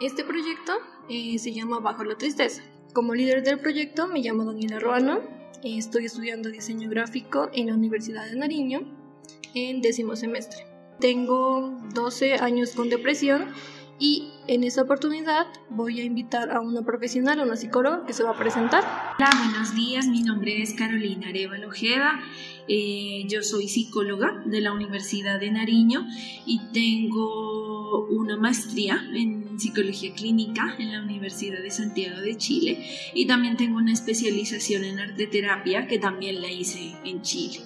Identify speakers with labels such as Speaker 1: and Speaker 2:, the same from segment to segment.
Speaker 1: Este proyecto eh, se llama Bajo la Tristeza. Como líder del proyecto me llamo Daniela Ruano, estoy estudiando diseño gráfico en la Universidad de Nariño en décimo semestre. Tengo 12 años con depresión y en esta oportunidad voy a invitar a una profesional, a una psicóloga que se va a presentar.
Speaker 2: Hola, buenos días. Mi nombre es Carolina Arevalo Ojeda. Eh, yo soy psicóloga de la Universidad de Nariño y tengo una maestría en psicología clínica en la Universidad de Santiago de Chile y también tengo una especialización en arte terapia que también la hice en Chile.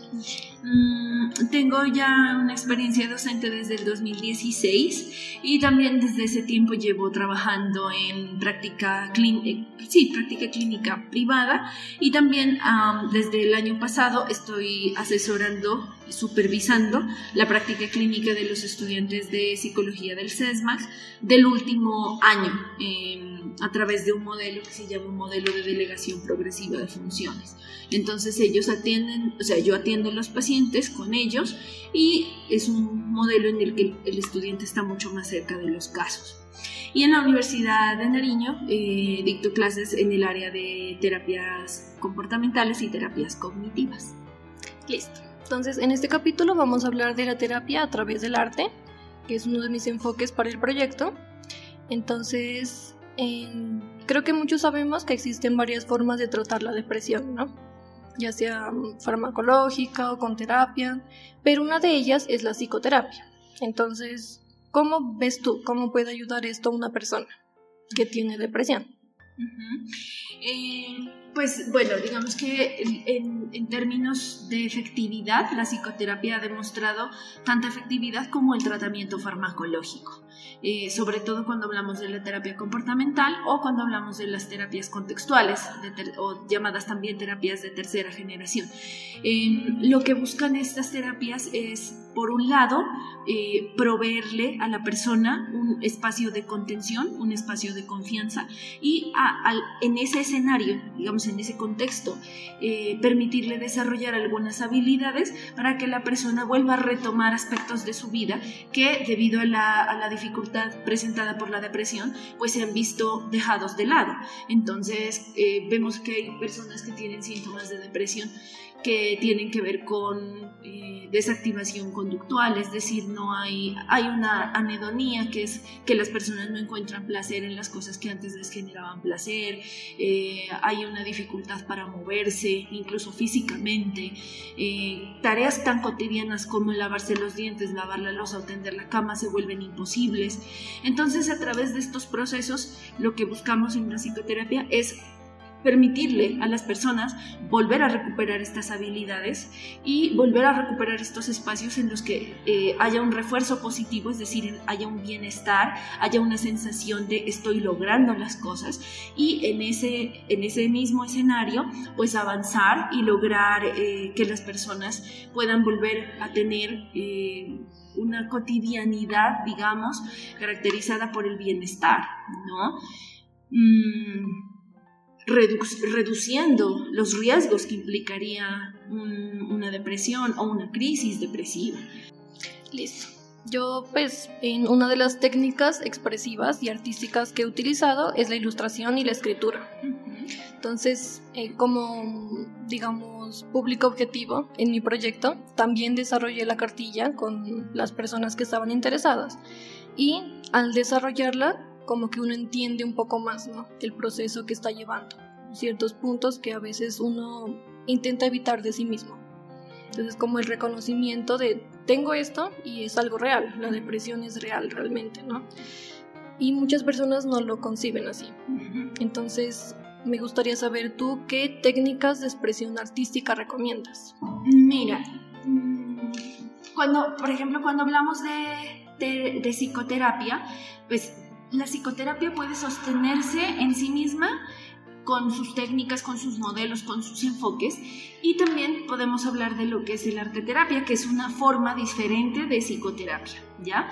Speaker 2: Mm, tengo ya una experiencia docente desde el 2016 y también desde ese tiempo llevo trabajando en práctica, eh, sí, práctica clínica privada y también desde el año pasado estoy asesorando supervisando la práctica clínica de los estudiantes de psicología del CESMAC del último año em, a través de un modelo que se llama un modelo de delegación progresiva de funciones. Entonces ellos atienden, o sea, yo atiendo a los pacientes con ellos y es un modelo en el que el estudiante está mucho más cerca de los casos. Y en la Universidad de Nariño eh, dicto clases en el área de terapias comportamentales y terapias cognitivas.
Speaker 1: Listo. Entonces, en este capítulo vamos a hablar de la terapia a través del arte, que es uno de mis enfoques para el proyecto. Entonces, creo que muchos sabemos que existen varias formas de tratar la depresión, ¿no? Ya sea farmacológica o con terapia, pero una de ellas es la psicoterapia. Entonces, ¿Cómo ves tú cómo puede ayudar esto a una persona que tiene depresión?
Speaker 2: Eh, pues bueno, digamos que en, términos de efectividad, la psicoterapia ha demostrado tanta efectividad como el tratamiento farmacológico. Eh, sobre todo cuando hablamos de la terapia comportamental o cuando hablamos de las terapias contextuales o llamadas también terapias de tercera generación. Eh, lo que buscan estas terapias es, por un lado, eh, proveerle a la persona un espacio de contención, un espacio de confianza y en ese escenario, digamos en ese contexto, permitirle desarrollar algunas habilidades para que la persona vuelva a retomar aspectos de su vida que debido a la, a la presentada por la depresión, pues se han visto dejados de lado. Entonces, eh, vemos que hay personas que tienen síntomas de depresión que tienen que ver con eh, desactivación conductual, es decir, no hay, hay una anedonía, que es que las personas no encuentran placer en las cosas que antes les generaban placer, eh, hay una dificultad para moverse, incluso físicamente, eh, tareas tan cotidianas como lavarse los dientes, lavar la losa o tender la cama se vuelven imposibles. Entonces, a través de estos procesos, lo que buscamos en la psicoterapia es permitirle a las personas volver a recuperar estas habilidades y volver a recuperar estos espacios en los que eh, haya un refuerzo positivo, es decir, haya un bienestar, haya una sensación de estoy logrando las cosas y en ese, en ese mismo escenario pues avanzar y lograr eh, que las personas puedan volver a tener eh, una cotidianidad, digamos, caracterizada por el bienestar, ¿no? Mm, reduciendo los riesgos que implicaría una depresión o una crisis depresiva.
Speaker 1: Listo. Yo, pues, en una de las técnicas expresivas y artísticas que he utilizado es la ilustración y la escritura. Entonces, eh, como, digamos, público objetivo en mi proyecto, también desarrollé la cartilla con las personas que estaban interesadas. Y al desarrollarla, como que uno entiende un poco más ¿no? el proceso que está llevando, ciertos puntos que a veces uno intenta evitar de sí mismo. Entonces como el reconocimiento de tengo esto y es algo real, la depresión es real realmente, ¿no? Y muchas personas no lo conciben así. Entonces me gustaría saber tú qué técnicas de expresión artística recomiendas.
Speaker 2: Mira, mm, cuando, por ejemplo, cuando hablamos de, de, de psicoterapia, pues la psicoterapia puede sostenerse en sí misma con sus técnicas, con sus modelos, con sus enfoques. Y también podemos hablar de lo que es el arte terapia, que es una forma diferente de psicoterapia, ¿ya?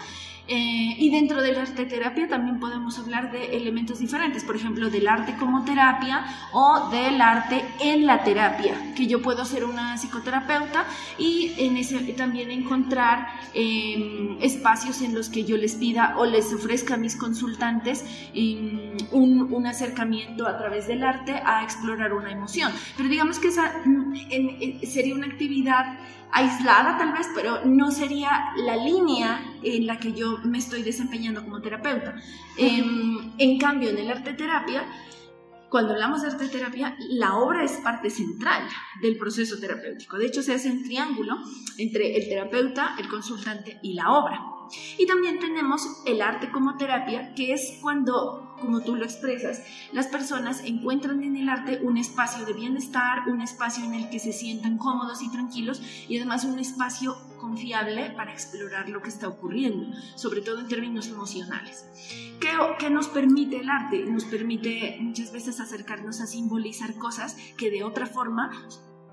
Speaker 2: Eh, y dentro del arte terapia también podemos hablar de elementos diferentes, por ejemplo, del arte como terapia o del arte en la terapia, que yo puedo ser una psicoterapeuta y en ese también encontrar em, espacios en los que yo les pida o les ofrezca a mis consultantes em, un, un, acercamiento a través del arte a explorar una emoción. Pero digamos que esa mm, sería una actividad aislada tal vez, pero no sería la línea en la que yo me estoy desempeñando como terapeuta. Em, en cambio, en el arte terapia, cuando hablamos de arte terapia, la obra es parte central del proceso terapéutico. De hecho, se hace un triángulo entre el terapeuta, el consultante y la obra. Y también tenemos el arte como terapia, que es cuando, como tú lo expresas, las personas encuentran en el arte un espacio de bienestar, un espacio en el que se sientan cómodos y tranquilos y además un espacio confiable para explorar lo que está ocurriendo, sobre todo en términos emocionales. ¿Qué, ¿Qué, nos permite el arte? Nos permite muchas veces acercarnos a simbolizar cosas que de otra forma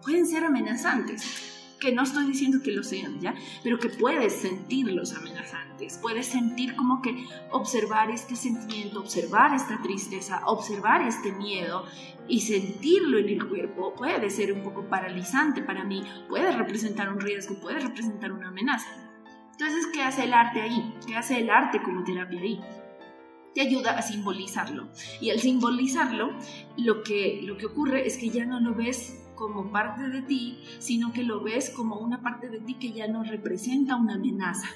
Speaker 2: pueden ser amenazantes que no estoy diciendo que lo sean, ¿ya? Pero que puedes sentirlos amenazantes, puedes sentir como que observar este sentimiento, observar esta tristeza, observar este miedo y sentirlo en el cuerpo puede ser un poco paralizante para mí, puede representar un riesgo, puede representar una amenaza. Entonces, ¿qué hace el arte ahí? ¿Qué hace el arte como terapia ahí? te ayuda a simbolizarlo. Y al simbolizarlo, lo que, lo que ocurre es que ya no lo ves como parte de ti, sino que lo ves como una parte de ti que ya no representa una amenaza.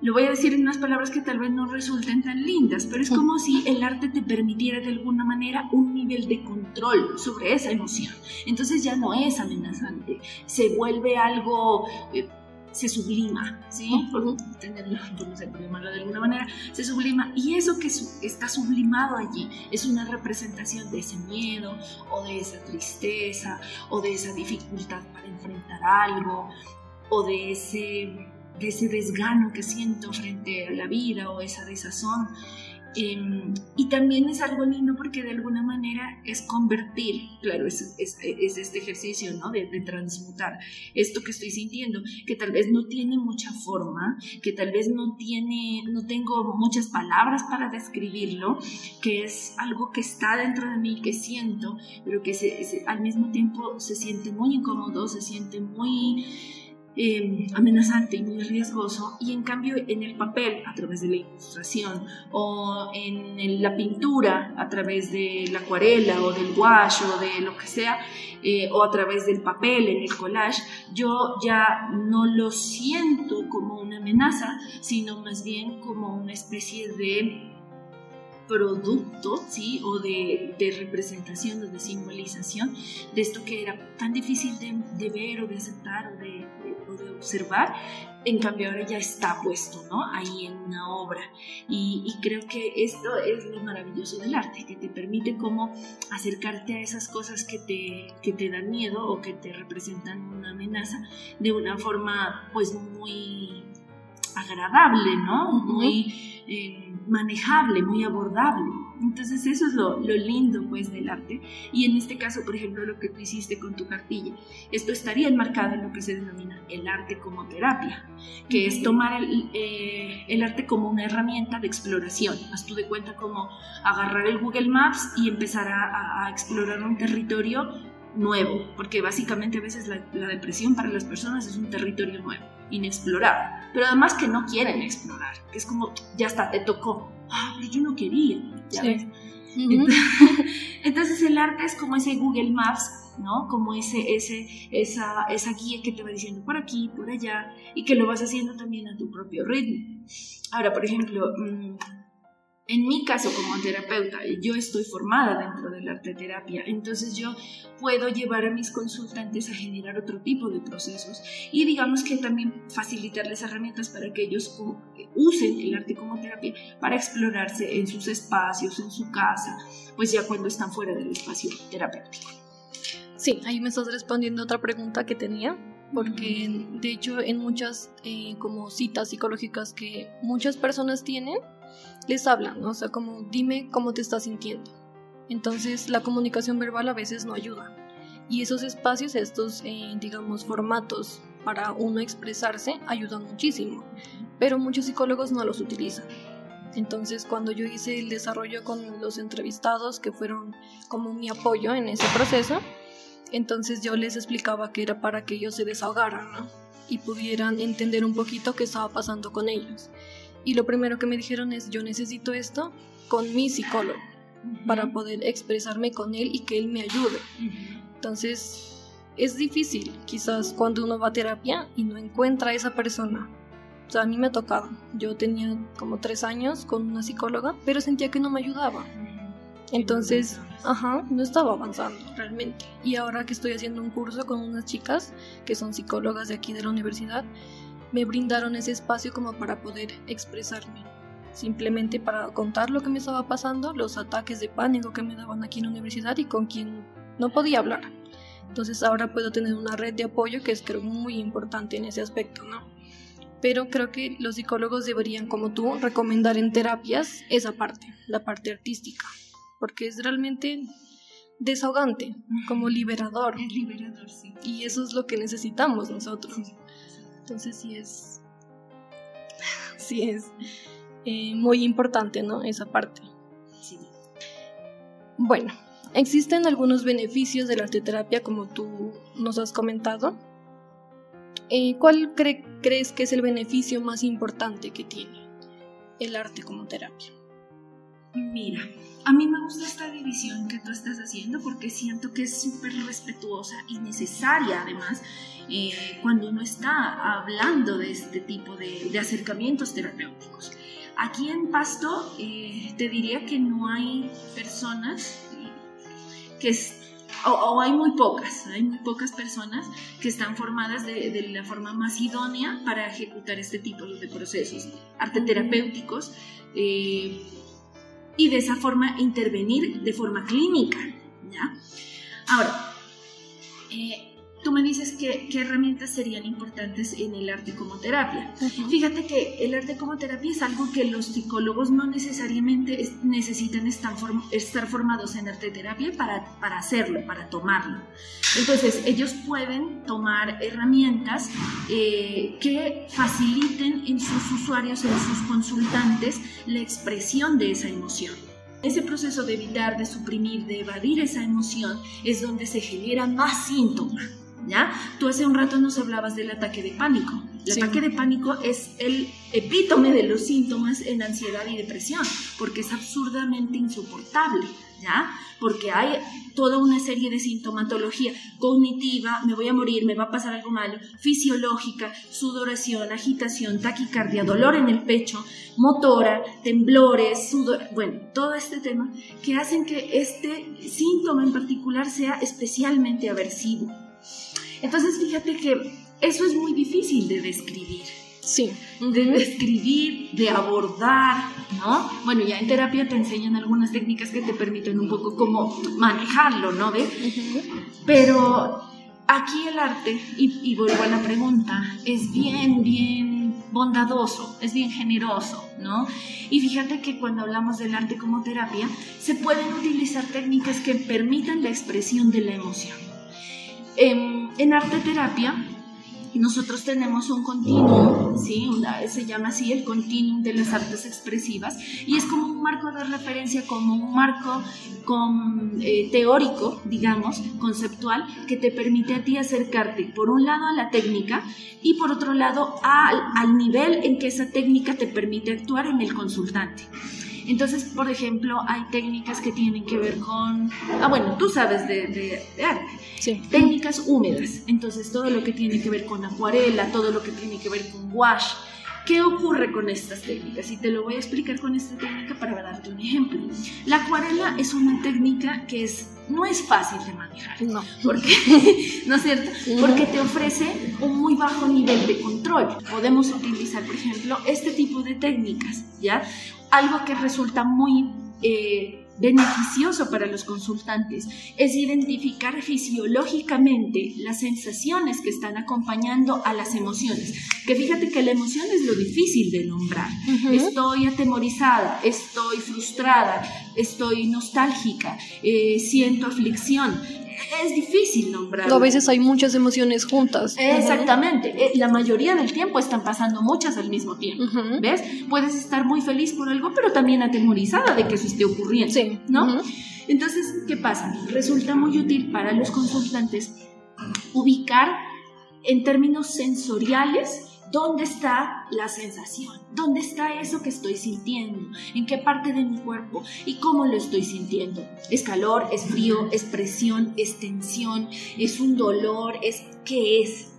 Speaker 2: Lo voy a decir en unas palabras que tal vez no resulten tan lindas, pero es como si el arte te permitiera de alguna manera un nivel de control sobre esa emoción. Entonces ya no es amenazante, se vuelve algo... Eh, se sublima, ¿sí? Por tenerlo, no sé, por llamarlo de alguna manera, se sublima. Y eso que está sublimado allí es una representación de ese miedo o de esa tristeza o de esa dificultad para enfrentar algo o de ese, de ese desgano que siento frente a la vida o esa desazón. Em, y también es algo lindo porque de alguna manera es convertir, claro, es, es, este ejercicio ¿no? de, de, transmutar esto que estoy sintiendo, que tal vez no tiene mucha forma, que tal vez no tiene, no tengo muchas palabras para describirlo, que es algo que está dentro de mí, que siento, pero que se, al mismo tiempo se siente muy incómodo, se siente muy Em, amenazante y muy riesgoso y en cambio en el papel a través de la ilustración o en la pintura a través de la acuarela o del gouache o de lo que sea eh, o a través del papel en el collage yo ya no lo siento como una amenaza sino más bien como una especie de producto, ¿sí? O de, representación o de simbolización de esto que era tan difícil de, ver o de aceptar o de, observar, en cambio ahora ya está puesto, ¿no? Ahí en una obra. Y, creo que esto es lo maravilloso del arte, que te permite como acercarte a esas cosas que te, que te dan miedo o que te representan una amenaza de una forma pues muy agradable, ¿no? Muy... Eh, manejable, muy abordable. Entonces eso es lo, lindo pues del arte. Y en este caso, por ejemplo, lo que tú hiciste con tu cartilla, esto estaría enmarcado en lo que se denomina el arte como terapia, que es tomar el, eh, el arte como una herramienta de exploración. Haz tú de cuenta como agarrar el Google Maps y empezar a, a explorar un territorio nuevo, porque básicamente a veces la, la, depresión para las personas es un territorio nuevo, inexplorado, pero además que no quieren explorar, que es como, ya está, te tocó, ah, pero yo no quería, ¿ya ves? Entonces el arte es como ese Google Maps, ¿no? Como ese, ese, esa, esa guía que te va diciendo por aquí, por allá, y que lo vas haciendo también a tu propio ritmo. Ahora, por ejemplo, mmm, en mi caso como terapeuta, yo estoy formada dentro de la arte terapia, entonces yo puedo llevar a mis consultantes a generar otro tipo de procesos y digamos que también facilitarles herramientas para que ellos usen el arte como terapia para explorarse en sus espacios, en su casa, pues ya cuando están fuera del espacio terapéutico.
Speaker 1: Sí, ahí me estás respondiendo otra pregunta que tenía, porque de hecho en muchas eh, como citas psicológicas que muchas personas tienen, les hablan, o sea, como dime cómo te estás sintiendo. Entonces la comunicación verbal a veces no ayuda. Y esos espacios, estos, eh, digamos, formatos para uno expresarse ayudan muchísimo, pero muchos psicólogos no los utilizan. Entonces, cuando yo hice el desarrollo con los entrevistados, que fueron como mi apoyo en ese proceso, entonces yo les explicaba que era para que ellos se desahogaran y pudieran entender un poquito qué estaba pasando con ellos. Y lo primero que me dijeron es, yo necesito esto con mi psicólogo para poder expresarme con él y que él me ayude. Entonces, es difícil quizás cuando uno va a terapia y no encuentra a esa persona. O sea, a mí me ha tocado. Yo tenía como tres años con una psicóloga, pero sentía que no me ayudaba. Entonces, ajá, no estaba avanzando realmente. Y ahora que estoy haciendo un curso con unas chicas que son psicólogas de aquí de la universidad, me brindaron ese espacio como para poder expresarme. Simplemente para contar lo que me estaba pasando, los ataques de pánico que me daban aquí en la universidad y con quien no podía hablar. Entonces ahora puedo tener una red de apoyo que es creo muy importante en ese aspecto, ¿no? Pero creo que los psicólogos deberían, como tú, recomendar en terapias esa parte, la parte artística porque es realmente desahogante, como liberador.
Speaker 2: Es liberador, sí.
Speaker 1: Y eso es lo que necesitamos nosotros. Entonces sí es, sí es eh, muy importante, ¿no? Esa parte. Sí. Bueno, existen algunos beneficios de la arteterapia como tú nos has comentado. Eh, ¿Cuál crees que es el beneficio más importante que tiene el arte como terapia?
Speaker 2: Mira, a mí me gusta esta división que tú estás haciendo porque siento que es súper respetuosa y necesaria además eh, cuando uno está hablando de este tipo de, acercamientos terapéuticos. Aquí en Pasto eh, te diría que no hay personas que o, hay muy pocas, hay muy pocas personas que están formadas de, la forma más idónea para ejecutar este tipo de procesos arte terapéuticos. Eh, y de esa forma intervenir de forma clínica. Ahora, eh, tú me dices que, qué herramientas serían importantes en el arte como terapia. Fíjate que el arte como terapia es algo que los psicólogos no necesariamente necesitan estar, estar, formados en arte terapia para, para hacerlo, para tomarlo. Entonces, ellos pueden tomar herramientas eh, que faciliten en sus usuarios, en sus consultantes, la expresión de esa emoción. Ese proceso de evitar, de suprimir, de evadir esa emoción es donde se generan más síntomas. ¿Ya? Tú hace un rato nos hablabas del ataque de pánico. El ataque de pánico es el epítome de los síntomas en ansiedad y depresión, porque es absurdamente insoportable, ¿ya? Porque hay toda una serie de sintomatología cognitiva, me voy a morir, me va a pasar algo malo, fisiológica, sudoración, agitación, taquicardia, dolor en el pecho, motora, temblores, sudor, bueno, todo este tema que hacen que este síntoma en particular sea especialmente aversivo. Entonces, fíjate que eso es muy difícil de describir.
Speaker 1: Sí.
Speaker 2: De describir, de abordar, ¿no? Bueno, ya en terapia te enseñan algunas técnicas que te permiten un poco cómo manejarlo, ¿no? Pero aquí el arte, y, y, vuelvo a la pregunta, es bien, bien bondadoso, es bien generoso, ¿no? Y fíjate que cuando hablamos del arte como terapia, se pueden utilizar técnicas que permitan la expresión de la emoción. En, en arte terapia nosotros tenemos un continuum, ¿sí? se llama así el continuum de las artes expresivas, y es como un marco de referencia, como un marco con, eh, teórico, digamos, conceptual, que te permite a ti acercarte, por un lado, a la técnica y por otro lado, al nivel en que esa técnica te permite actuar en el consultante. Entonces, por ejemplo, hay técnicas que tienen que ver con, ah, bueno, tú sabes de, de, arte, sí. técnicas húmedas, entonces todo lo que tiene que ver con acuarela, todo lo que tiene que ver con wash. ¿Qué ocurre con estas técnicas? Y te lo voy a explicar con esta técnica para darte un ejemplo. La acuarela es una técnica que es no es fácil de manejar. No. Porque, ¿no es cierto? Porque te ofrece un muy bajo nivel de control. Podemos utilizar, por ejemplo, este tipo de técnicas, ¿ya? algo que resulta muy eh, beneficioso para los consultantes es identificar fisiológicamente las sensaciones que están acompañando a las emociones. Que fíjate que la emoción es lo difícil de nombrar. Estoy atemorizada, estoy frustrada, estoy nostálgica, eh, siento aflicción es difícil nombrarlo.
Speaker 1: A veces hay muchas emociones juntas.
Speaker 2: Exactamente. Eh, la mayoría del tiempo están pasando muchas al mismo tiempo. ¿Ves? Puedes estar muy feliz por algo, pero también atemorizada de que eso esté ocurriendo. Sí. ¿No? Entonces, ¿qué pasa? Resulta muy útil para los consultantes ubicar en términos sensoriales ¿Dónde está la sensación? ¿Dónde está eso que estoy sintiendo? ¿En qué parte de mi cuerpo? ¿Y cómo lo estoy sintiendo? ¿Es calor? ¿Es frío? ¿Es presión? ¿Es tensión? ¿Es un dolor? ¿Es qué es?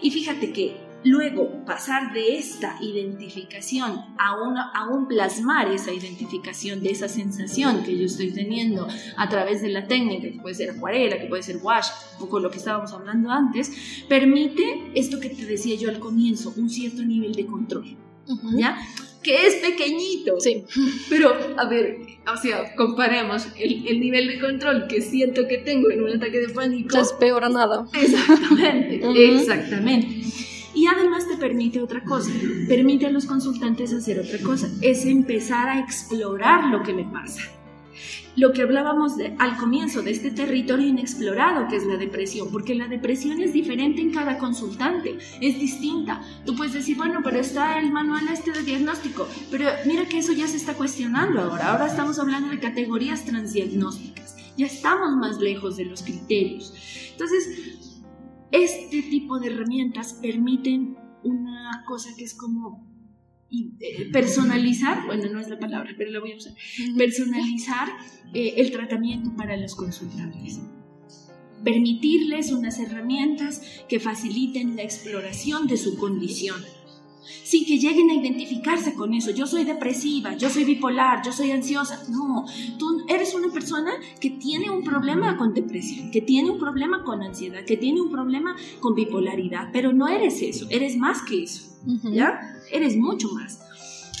Speaker 2: Y fíjate que Luego, pasar de esta identificación a, a un plasmar esa identificación de esa sensación que yo estoy teniendo a través de la técnica, que puede ser acuarela, que puede ser wash, un poco lo que estábamos hablando antes, permite esto que te decía yo al comienzo, un cierto nivel de control. ¿Ya? Que es pequeñito.
Speaker 1: Sí.
Speaker 2: Pero, a ver, o sea, comparemos el, el, nivel de control que siento que tengo en un ataque de pánico.
Speaker 1: Es peor a nada.
Speaker 2: Exactamente, exactamente. Y además te permite otra cosa, permite a los consultantes hacer otra cosa, es empezar a explorar lo que me pasa. Lo que hablábamos de, al comienzo de este territorio inexplorado que es la depresión, porque la depresión es diferente en cada consultante, es distinta. Tú puedes decir, bueno, pero está el manual este de diagnóstico, pero mira que eso ya se está cuestionando ahora. Ahora estamos hablando de categorías transdiagnósticas, ya estamos más lejos de los criterios. Entonces, este tipo de herramientas permiten una cosa que es como eh, personalizar, bueno, no es la palabra, pero la voy a usar, personalizar eh, el tratamiento para los consultantes. Permitirles unas herramientas que faciliten la exploración de su condición sin que lleguen a identificarse con eso. Yo soy depresiva, yo soy bipolar, yo soy ansiosa. No, tú eres una persona que tiene un problema con depresión, que tiene un problema con ansiedad, que tiene un problema con bipolaridad, pero no eres eso, eres más que eso, ¿ya? Eres mucho más.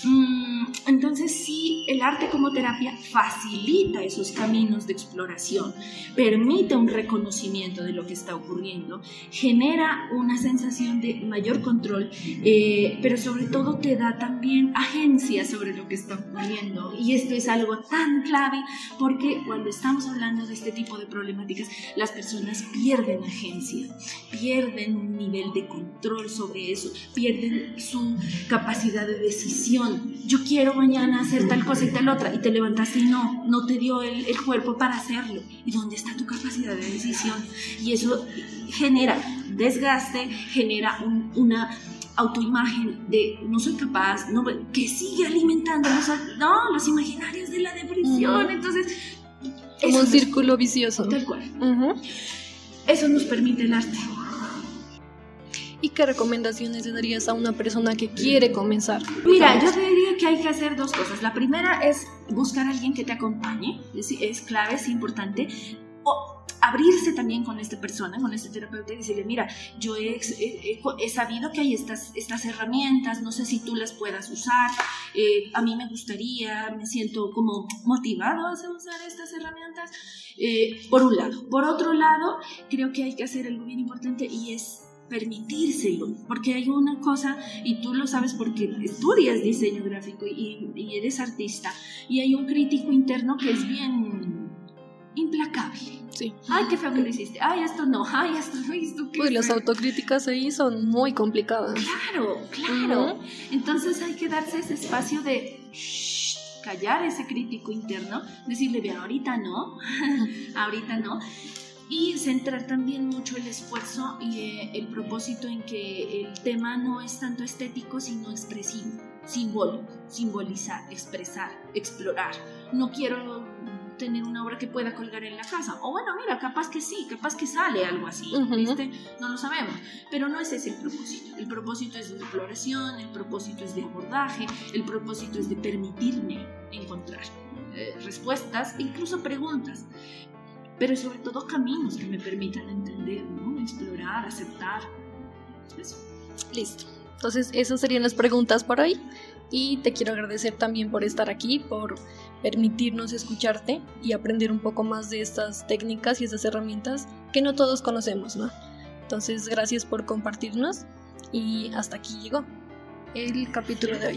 Speaker 2: Mm, entonces sí, el arte como terapia facilita esos caminos de exploración, permite un reconocimiento de lo que está ocurriendo, genera una sensación de mayor control, eh, pero sobre todo te da también agencia sobre lo que está ocurriendo. Y esto es algo tan clave porque cuando estamos hablando de este tipo de problemáticas, las personas pierden agencia, pierden un nivel de control sobre eso, pierden su capacidad de decisión yo quiero mañana hacer tal cosa y tal otra, y te levantaste y no, no te dio el, cuerpo para hacerlo. ¿Y dónde está tu capacidad de decisión? Y eso genera desgaste, genera una autoimagen de no soy capaz, no, que sigue alimentando los, no, los imaginarios de la depresión. Entonces,
Speaker 1: es un círculo vicioso.
Speaker 2: Tal cual. Eso nos permite el arte.
Speaker 1: ¿Y qué recomendaciones le darías a una persona que quiere comenzar?
Speaker 2: Mira, yo diría que hay que hacer dos cosas. La primera es buscar a alguien que te acompañe, es, es clave, es importante. O abrirse también con esta persona, con este terapeuta y decirle, mira, yo he, he, sabido que hay estas, estas herramientas, no sé si tú las puedas usar, eh, a mí me gustaría, me siento como motivado a usar estas herramientas, eh, por un lado. Por otro lado, creo que hay que hacer algo bien importante y es permitírselo, porque hay una cosa, y tú lo sabes porque estudias diseño gráfico y, eres artista, y hay un crítico interno que es bien implacable.
Speaker 1: Sí.
Speaker 2: Ay, qué feo que lo hiciste. Ay, esto no. Ay, esto no. Esto
Speaker 1: qué las autocríticas ahí son muy complicadas.
Speaker 2: Claro, claro. Entonces hay que darse ese espacio de callar ese crítico interno, decirle, bien, ahorita no, ahorita no y centrar también mucho el esfuerzo y eh, el propósito en que el tema no es tanto estético, sino expresivo, simbólico, simbolizar, expresar, explorar. No quiero tener una obra que pueda colgar en la casa. O bueno, mira, capaz que sí, capaz que sale algo así, ¿viste? No lo sabemos. Pero no es ese el propósito. El propósito es de exploración, el propósito es de abordaje, el propósito es de permitirme encontrar eh, respuestas, incluso preguntas pero sobre todo caminos que me permitan entender, ¿no? explorar, aceptar.
Speaker 1: Listo. Entonces, esas serían las preguntas para hoy. Y te quiero agradecer también por estar aquí, por permitirnos escucharte y aprender un poco más de estas técnicas y estas herramientas que no todos conocemos, ¿no? Entonces, gracias por compartirnos y hasta aquí llegó el capítulo de hoy.